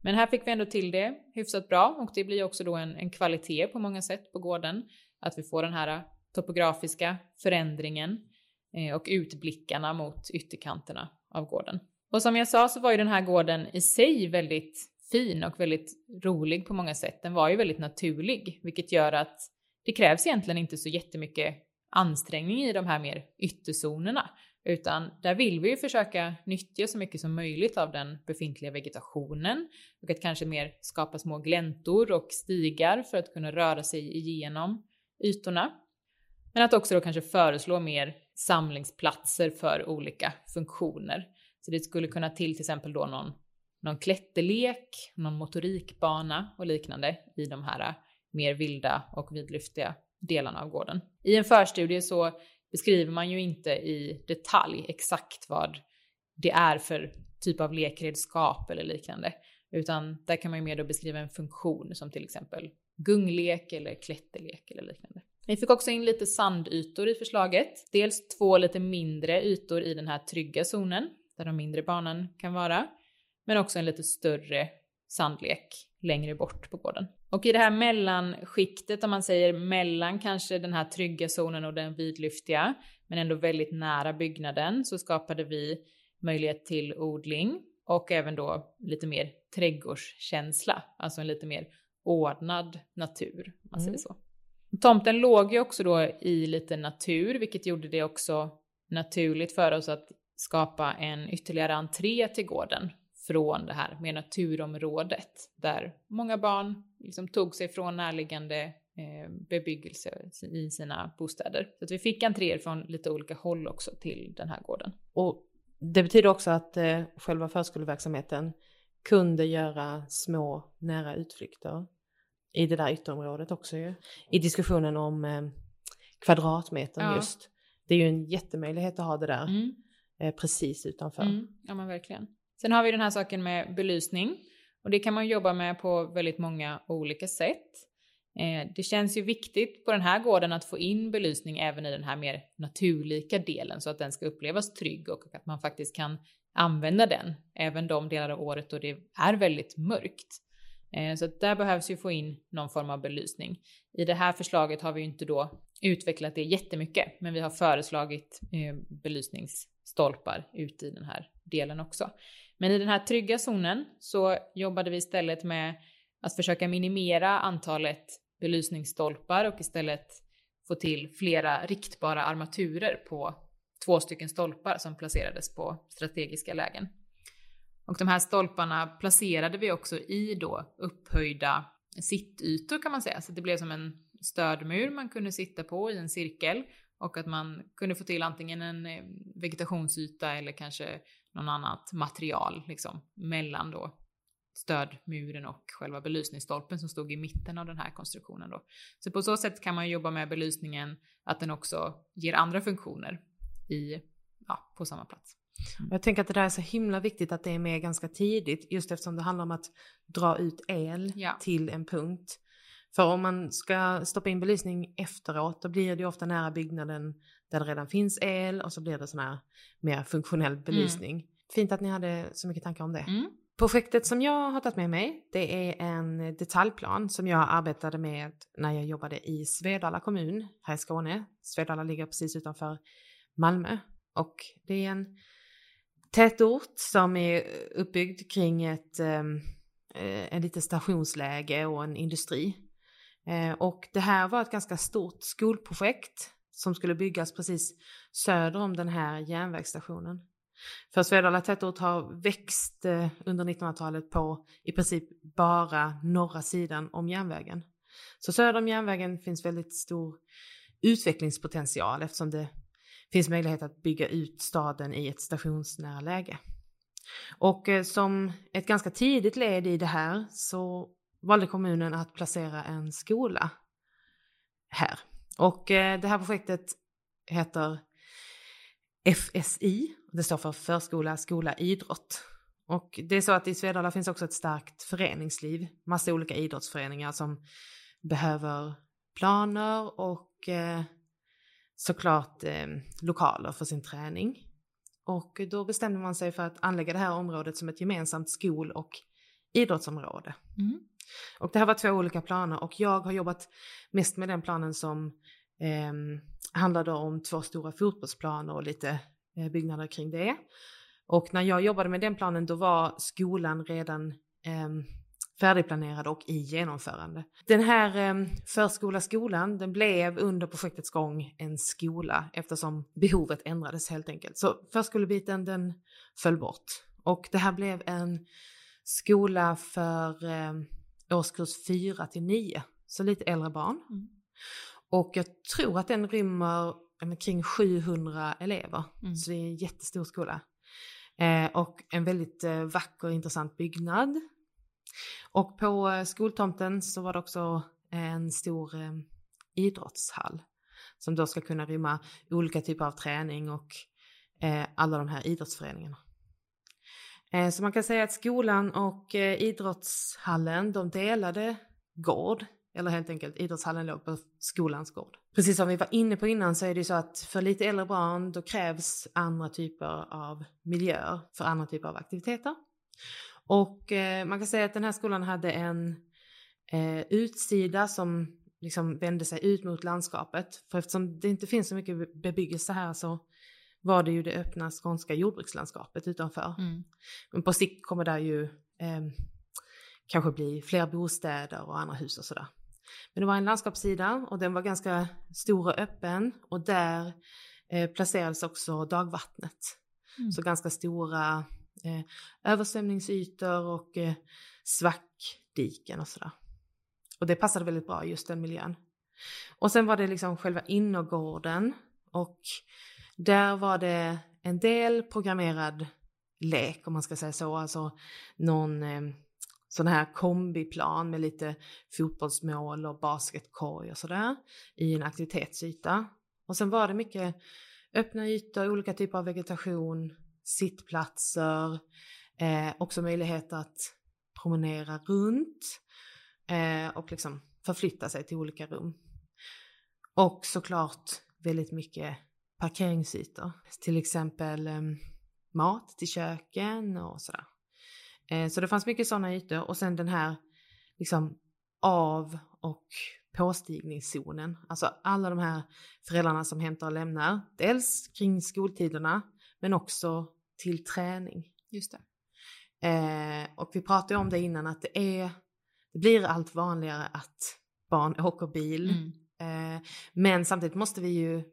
Men här fick vi ändå till det hyfsat bra och det blir också då en, en kvalitet på många sätt på gården. Att vi får den här topografiska förändringen eh, och utblickarna mot ytterkanterna av gården. Och som jag sa så var ju den här gården i sig väldigt fin och väldigt rolig på många sätt. Den var ju väldigt naturlig, vilket gör att det krävs egentligen inte så jättemycket ansträngning i de här mer ytterzonerna, utan där vill vi ju försöka nyttja så mycket som möjligt av den befintliga vegetationen och att kanske mer skapa små gläntor och stigar för att kunna röra sig igenom ytorna. Men att också då kanske föreslå mer samlingsplatser för olika funktioner. Så det skulle kunna till till exempel då någon, någon klätterlek, någon motorikbana och liknande i de här äh, mer vilda och vidlyftiga delarna av gården. I en förstudie så beskriver man ju inte i detalj exakt vad det är för typ av lekredskap eller liknande, utan där kan man ju mer då beskriva en funktion som till exempel gunglek eller klätterlek eller liknande. Vi fick också in lite sandytor i förslaget. Dels två lite mindre ytor i den här trygga zonen där de mindre barnen kan vara, men också en lite större sandlek längre bort på gården. Och i det här mellanskiktet, om man säger mellan kanske den här trygga zonen och den vidlyftiga, men ändå väldigt nära byggnaden, så skapade vi möjlighet till odling och även då lite mer trädgårdskänsla, alltså en lite mer ordnad natur, om man mm. säger så. Tomten låg ju också då i lite natur, vilket gjorde det också naturligt för oss att skapa en ytterligare entré till gården från det här med naturområdet där många barn liksom tog sig från närliggande eh, bebyggelse i sina bostäder. Så att vi fick entréer från lite olika håll också till den här gården. Och det betyder också att eh, själva förskoleverksamheten kunde göra små nära utflykter i det där ytterområdet också ju. I diskussionen om eh, kvadratmetern ja. just. Det är ju en jättemöjlighet att ha det där mm. eh, precis utanför. Mm. Ja men verkligen. Sen har vi den här saken med belysning och det kan man jobba med på väldigt många olika sätt. Eh, det känns ju viktigt på den här gården att få in belysning även i den här mer naturlika delen så att den ska upplevas trygg och att man faktiskt kan använda den även de delar av året då det är väldigt mörkt. Eh, så så där behövs ju få in någon form av belysning. I det här förslaget har vi ju inte då utvecklat det jättemycket, men vi har föreslagit eh, belysningsstolpar ute i den här delen också. Men i den här trygga zonen så jobbade vi istället med att försöka minimera antalet belysningsstolpar och istället få till flera riktbara armaturer på två stycken stolpar som placerades på strategiska lägen. Och de här stolparna placerade vi också i då upphöjda sittytor kan man säga, så det blev som en stödmur man kunde sitta på i en cirkel och att man kunde få till antingen en eh, vegetationsyta eller kanske någon annat material liksom mellan då stödmuren och själva belysningsstolpen som stod i mitten av den här konstruktionen då. Så på så sätt kan man jobba med belysningen att den också ger andra funktioner i, ja, på samma plats. Mm. Jag tänker att det där är så himla viktigt att det är med ganska tidigt just eftersom det handlar om att dra ut el ja. till en punkt. För om man ska stoppa in belysning efteråt då blir det ofta nära byggnaden där det redan finns el och så blir det sån här mer funktionell mm. belysning. Mm. Fint att ni hade så mycket tankar om det. Mm. Projektet som jag har tagit med mig, det är en detaljplan som jag arbetade med när jag jobbade i Svedala kommun här i Skåne. Svedala ligger precis utanför Malmö och det är en tätort som är uppbyggd kring ett ehm, eh, en lite stationsläge och en industri. Eh, och det här var ett ganska stort skolprojekt som skulle byggas precis söder om den här järnvägsstationen. För Svedala tätort har växt eh, under 1900-talet på i princip bara norra sidan om järnvägen. Så söder om järnvägen finns väldigt stor utvecklingspotential eftersom det finns möjlighet att bygga ut staden i ett stationsnära läge. Och eh, som ett ganska tidigt led i det här så valde kommunen att placera en skola här. Och eh, det här projektet heter FSI, det står för förskola, skola, idrott. Och det är så att i Svedala finns också ett starkt föreningsliv, massa olika idrottsföreningar som behöver planer och eh, såklart eh, lokaler för sin träning. Och då bestämde man sig för att anlägga det här området som ett gemensamt skol och idrottsområde. Mm. Och det här var två olika planer och jag har jobbat mest med den planen som eh, handlade om två stora fotbollsplaner och lite eh, byggnader kring det. Och när jag jobbade med den planen då var skolan redan eh, färdigplanerad och i genomförande. Den här eh, förskola-skolan, den blev under projektets gång en skola eftersom behovet ändrades helt enkelt. Så förskolebiten den föll bort och det här blev en skola för eh, årskurs 4 till 9, så lite äldre barn. Mm. Och jag tror att den rymmer kring 700 elever, Mm. så det är en jättestor skola. Eh, och en väldigt eh, vacker och intressant byggnad. Och på eh, skoltomten så var det också en stor eh, idrottshall som då ska kunna rymma olika typer av träning och eh, alla de här idrottsföreningarna. Eh, så man kan säga att skolan och eh, idrottshallen, de delade gård, eller helt enkelt idrottshallen låg på skolans gård. Precis som vi var inne på innan så är det ju så att för lite äldre barn då krävs andra typer av miljöer för andra typer av aktiviteter. Och eh, man kan säga att den här skolan hade en utsida som liksom vände sig ut mot landskapet. För eftersom det inte finns så mycket bebyggelse här så var det ju det öppna skånska jordbrukslandskapet utanför. Mm. Men på sikt kommer det ju eh, kanske bli fler bostäder och andra hus och sådär. Men det var en landskapssida och den var ganska stor och öppen och där eh, placerades också dagvattnet. Mm. Så ganska stora eh, översvämningsytor och eh, svackdiken och sådär. Och det passade väldigt bra just den miljön. Och sen var det liksom själva innergården och där var det en del programmerad lek om man ska säga så, alltså någon eh, sån här kombiplan med lite fotbollsmål och basketkorg och sådär i en aktivitetsyta. Och sen var det mycket öppna ytor, olika typer av vegetation, sittplatser, eh, också möjlighet att promenera runt eh, och liksom förflytta sig till olika rum. Och såklart väldigt mycket parkeringsytor, till exempel eh, mat till köken och sådär. Eh, så det fanns mycket sådana ytor och sen den här liksom av och påstigningszonen. Alltså alla de här föräldrarna som hämtar och lämnar. Dels kring skoltiderna men också till träning. Just det. Eh, och vi pratade om det innan att det är, det blir allt vanligare att barn åker bil. Mm. Eh, men samtidigt måste vi ju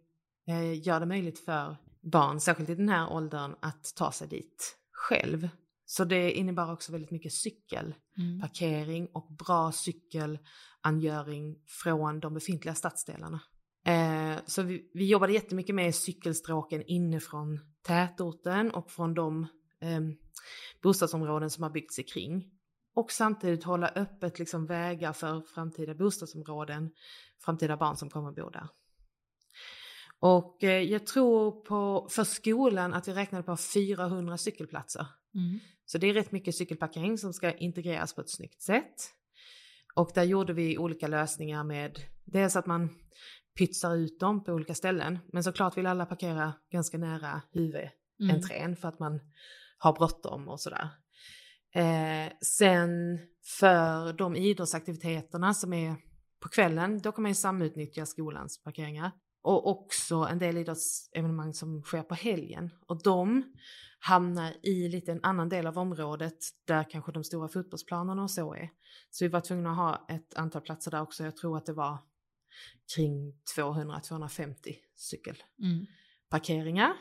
eh, göra det möjligt för barn, särskilt i den här åldern, att ta sig dit själv. Så det innebär också väldigt mycket cykelparkering Mm. och bra cykelangöring från de befintliga stadsdelarna. Eh, så vi, vi jobbade jättemycket med cykelstråken inifrån tätorten och från de eh, bostadsområden som har byggts kring. Och samtidigt hålla öppet liksom vägar för framtida bostadsområden, framtida barn som kommer att bo där. Och eh, jag tror på, för skolan att vi räknade på 400 cykelplatser. Mm. Så det är rätt mycket cykelparkering som ska integreras på ett snyggt sätt. Och där gjorde vi olika lösningar med dels att man pytsar ut dem på olika ställen. Men såklart vill alla parkera ganska nära huvudentrén Mm. för att man har bråttom och sådär. Eh, sen för de idrottsaktiviteterna som är på kvällen, då kan man ju samutnyttja skolans parkeringar. Och också en del idrottsevenemang som sker på helgen. Och de hamnar i lite en annan del av området där kanske de stora fotbollsplanerna och så är. Så vi var tvungna att ha ett antal platser där också. Jag tror att det var kring 200-250 cykelparkeringar.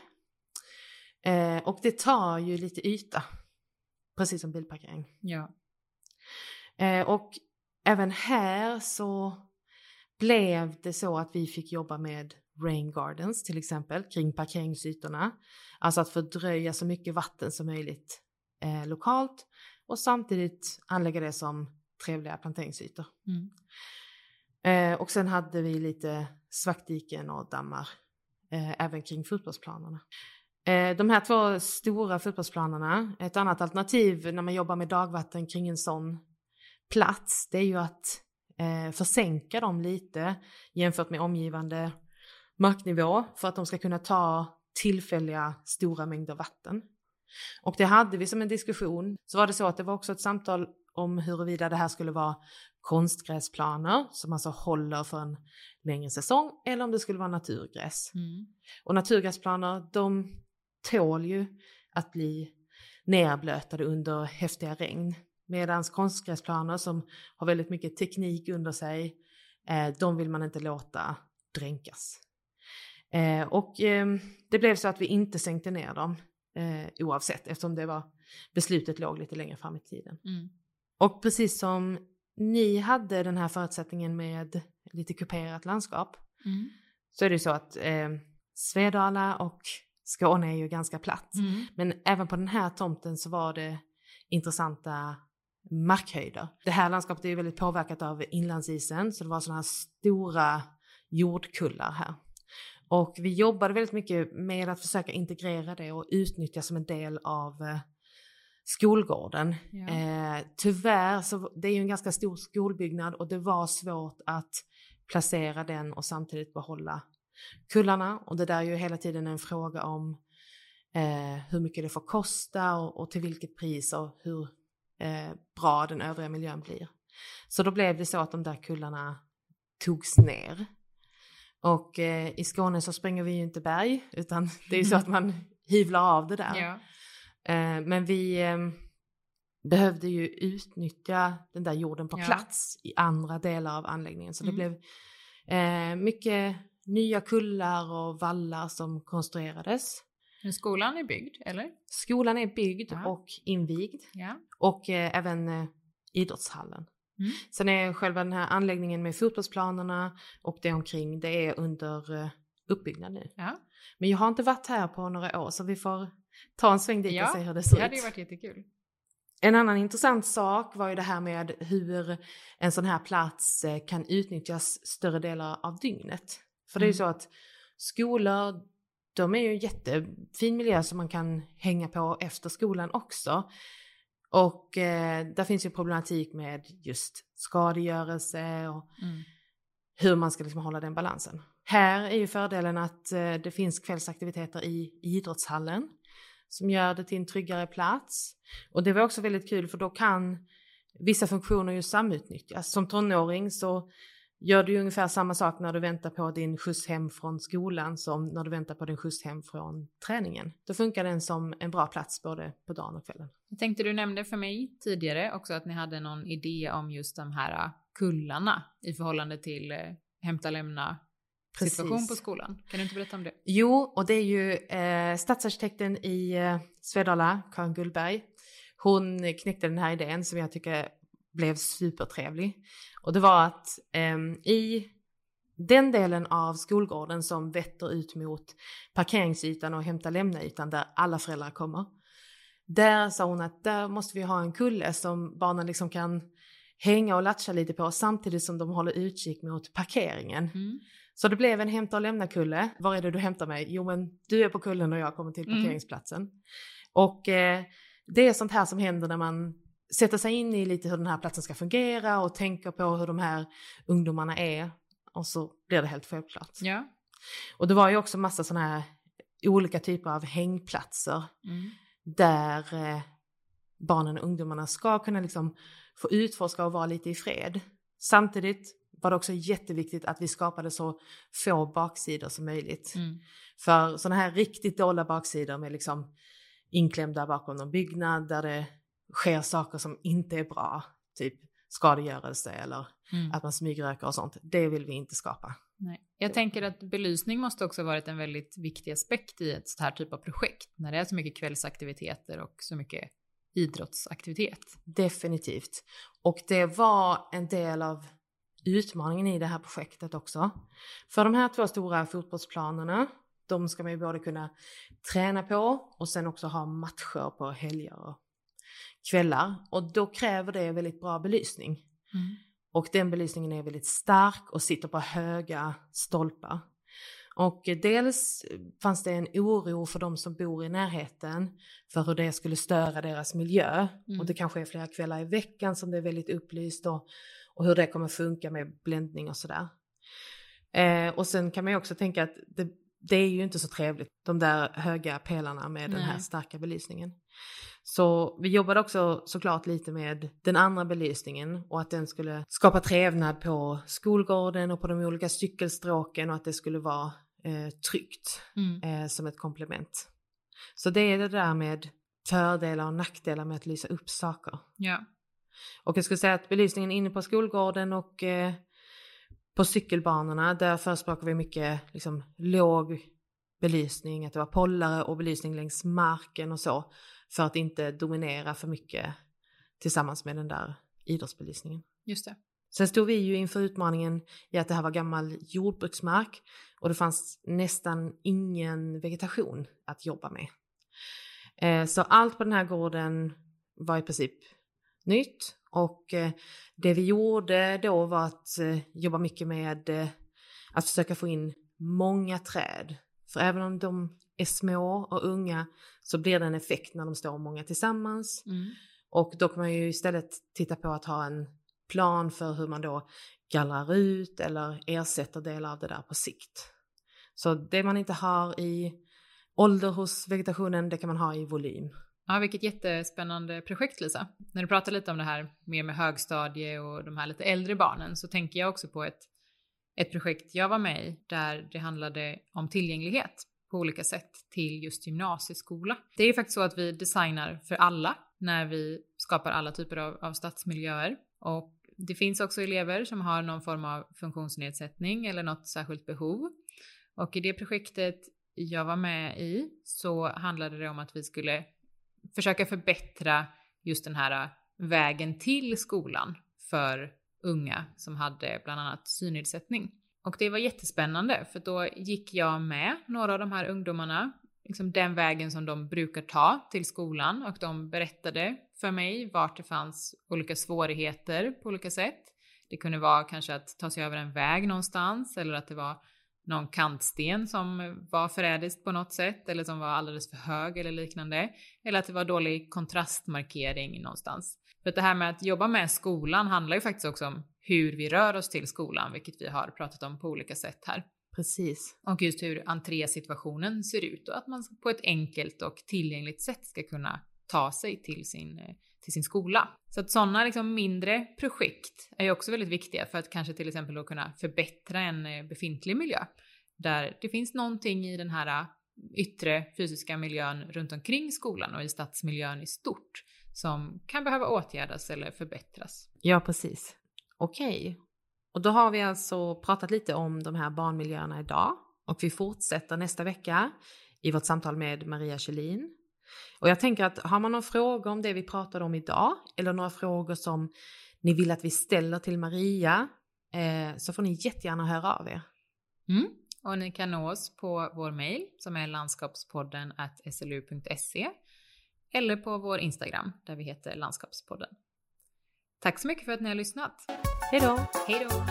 Mm. Eh, och det tar ju lite yta, precis som bilparkering. Ja. Eh, och även här så blev det så att vi fick jobba med rain gardens till exempel kring parkeringsytorna. Alltså att fördröja så mycket vatten som möjligt eh, lokalt och samtidigt anlägga det som trevliga planteringsytor. Mm. Eh, och sen hade vi lite svackdiken och dammar eh, även kring fotbollsplanerna. Eh, de här två stora fotbollsplanerna, ett annat alternativ när man jobbar med dagvatten kring en sån plats, det är ju att eh, försänka dem lite jämfört med omgivande marknivå för att de ska kunna ta tillfälliga stora mängder vatten. Och det hade vi som en diskussion. Så var det så att det var också ett samtal om huruvida det här skulle vara konstgräsplaner som alltså håller för en längre säsong eller om det skulle vara naturgräs. Mm. Och naturgräsplaner de tål ju att bli nerblötade under häftiga regn. Medan konstgräsplaner som har väldigt mycket teknik under sig, eh, de vill man inte låta dränkas. Eh, och eh, det blev så att vi inte sänkte ner dem eh, oavsett eftersom det var beslutet låg lite längre fram i tiden. Mm. Och precis som ni hade den här förutsättningen med lite kuperat landskap Mm. så är det ju så att eh, Svedala och Skåne är ju ganska platt. Mm. Men även på den här tomten så var det intressanta markhöjder. Det här landskapet är väldigt påverkat av inlandsisen så det var sådana här stora jordkullar här. Och vi jobbade väldigt mycket med att försöka integrera det och utnyttja som en del av eh, skolgården. Ja. Eh, tyvärr så det är ju en ganska stor skolbyggnad och det var svårt att placera den och samtidigt behålla kullarna och det där är ju hela tiden en fråga om eh, hur mycket det får kosta och, och till vilket pris och hur eh, bra den övriga miljön blir. Så då blev det så att de där kullarna togs ner. Och eh, i Skåne så spränger vi ju inte berg utan det är ju så att man hyvlar av det där. Ja. Eh, men vi eh, behövde ju utnyttja den där jorden på Ja. plats i andra delar av anläggningen. Så det Mm. blev eh, mycket nya kullar och vallar som konstruerades. Men skolan är byggd, eller? Skolan är byggd Ja. och invigd Ja. och eh, även eh, idrottshallen. Mm. Sen är själva den här anläggningen med fotbollsplanerna och det omkring, det är under eh, uppbyggnad nu. Ja. Men jag har inte varit här på några år så vi får ta en sväng dit Ja, och se hur det ser Det ut. hade ju varit jättekul. En annan intressant sak var ju det här med hur en sån här plats eh, kan utnyttjas större delar av dygnet. För det är ju Mm. så att skolor, de är ju en jättefin miljö som man kan hänga på efter skolan också. Och eh, där finns ju problematik med just skadegörelse och Mm. hur man ska liksom hålla den balansen. Här är ju fördelen att eh, det finns kvällsaktiviteter i idrottshallen som gör det till en tryggare plats. Och det var också väldigt kul för då kan vissa funktioner ju samutnyttjas. Som tonåring så gör du ungefär samma sak när du väntar på din skjuts hem från skolan som när du väntar på din skjuts hem från träningen. Då funkar den som en bra plats både på dagen och kvällen. Jag tänkte du nämnde för mig tidigare också att ni hade någon idé om just de här äh, kullarna i förhållande till eh, hämta lämna situation Precis. på skolan. Kan du inte berätta om det? Jo, och det är ju eh, stadsarkitekten i eh, Svedala, Karin Gullberg. Hon knäckte den här idén som jag tycker blev supertrevlig. Och det var att ehm, i den delen av skolgården som vetter ut mot parkeringsytan och hämta lämna ytan där alla föräldrar kommer. Där sa hon att där måste vi ha en kulle som barnen liksom kan hänga och latcha lite på samtidigt som de håller utkik mot parkeringen. Mm. Så det blev en hämta och lämna kulle. Var är det du hämtar mig? Jo men du är på kullen och jag kommer till Mm. parkeringsplatsen. Och eh, det är sånt här som händer när man sätter sig in i lite hur den här platsen ska fungera och tänker på hur de här ungdomarna är. Och så blir det helt självklart. Ja. Och det var ju också massa sådana här olika typer av hängplatser Mm. där eh, barnen och ungdomarna ska kunna liksom få utforska och vara lite i fred. Samtidigt var det också jätteviktigt att vi skapade så få baksidor som möjligt. Mm. För sådana här riktigt dåliga baksidor med liksom inklämda bakom någon byggnad där det sker saker som inte är bra, typ skadegörelse eller Mm. att man smygröker och sånt, det vill vi inte skapa. Nej. Jag tänker att belysning måste också varit en väldigt viktig aspekt i ett sånt här typ av projekt. När det är så mycket kvällsaktiviteter och så mycket idrottsaktivitet. Definitivt. Och det var en del av utmaningen i det här projektet också. För de här två stora fotbollsplanerna, de ska man ju både kunna träna på och sen också ha matcher på helger och kvällar. Och då kräver det väldigt bra belysning. Mm. Och den belysningen är väldigt stark och sitter på höga stolpar. Och dels fanns det en oro för de som bor i närheten för hur det skulle störa deras miljö. Mm. Och det kanske är flera kvällar i veckan som det är väldigt upplyst och, och hur det kommer funka med bländning och sådär. Eh, och sen kan man ju också tänka att det, det är ju inte så trevligt, de där höga pelarna med den här Nej. starka belysningen. Så vi jobbade också såklart lite med den andra belysningen och att den skulle skapa trevnad på skolgården och på de olika cykelstråken och att det skulle vara eh, tryggt Mm. eh, som ett komplement. Så det är det där med fördelar och nackdelar med att lysa upp saker. Ja. Och jag skulle säga att belysningen inne på skolgården och eh, på cykelbanorna, där förespråkar vi mycket liksom, låg belysning, att det var pollare och belysning längs marken och så, för att inte dominera för mycket tillsammans med den där idrottsbelysningen. Just det. Sen stod vi ju inför utmaningen i att det här var gammal jordbruksmark och det fanns nästan ingen vegetation att jobba med. Eh, Så allt på den här gården var i princip nytt och eh, det vi gjorde då var att eh, jobba mycket med att försöka få in många träd. För även om de är små och unga så blir det en effekt när de står många tillsammans. Mm. Och då kan man ju istället titta på att ha en plan för hur man då gallrar ut eller ersätter delar av det där på sikt. Så det man inte har i ålder hos vegetationen, det kan man ha i volym. Ja, vilket jättespännande projekt Lisa. När du pratar lite om det här mer med högstadie och de här lite äldre barnen så tänker jag också på ett, ett projekt jag var med i där det handlade om tillgänglighet på olika sätt till just gymnasieskola. Det är ju faktiskt så att vi designar för alla när vi skapar alla typer av, av stadsmiljöer och det finns också elever som har någon form av funktionsnedsättning eller något särskilt behov. Och i det projektet jag var med i så handlade det om att vi skulle försöka förbättra just den här äh, vägen till skolan för unga som hade bland annat synnedsättning. Och det var jättespännande för då gick jag med några av de här ungdomarna, liksom den vägen som de brukar ta till skolan och de berättade för mig vart det fanns olika svårigheter på olika sätt. Det kunde vara kanske att ta sig över en väg någonstans eller att det var någon kantsten som var förrädiskt på något sätt eller som var alldeles för hög eller liknande. Eller att det var dålig kontrastmarkering någonstans. För det här med att jobba med skolan handlar ju faktiskt också om hur vi rör oss till skolan, vilket vi har pratat om på olika sätt här. Precis. Och just hur entrésituationen ser ut och att man på ett enkelt och tillgängligt sätt ska kunna ta sig till sin, eh, till sin skola. Så att sådana liksom mindre projekt är ju också väldigt viktiga för att kanske till exempel då kunna förbättra en eh, befintlig miljö. Där det finns någonting i den här eh, yttre fysiska miljön runt omkring skolan och i stadsmiljön i stort som kan behöva åtgärdas eller förbättras. Ja, precis. Okej. Och då har vi alltså pratat lite om de här barnmiljöerna idag och vi fortsätter nästa vecka i vårt samtal med Maria Kjellin. Och jag tänker att har man några frågor om det vi pratade om idag eller några frågor som ni vill att vi ställer till Maria eh, så får ni jättegärna höra av er. Mm. Och ni kan nå oss på vår mail som är landskapspodden slu.se eller på vår Instagram där vi heter landskapspodden. Tack så mycket för att ni har lyssnat. Hej då! Hej då!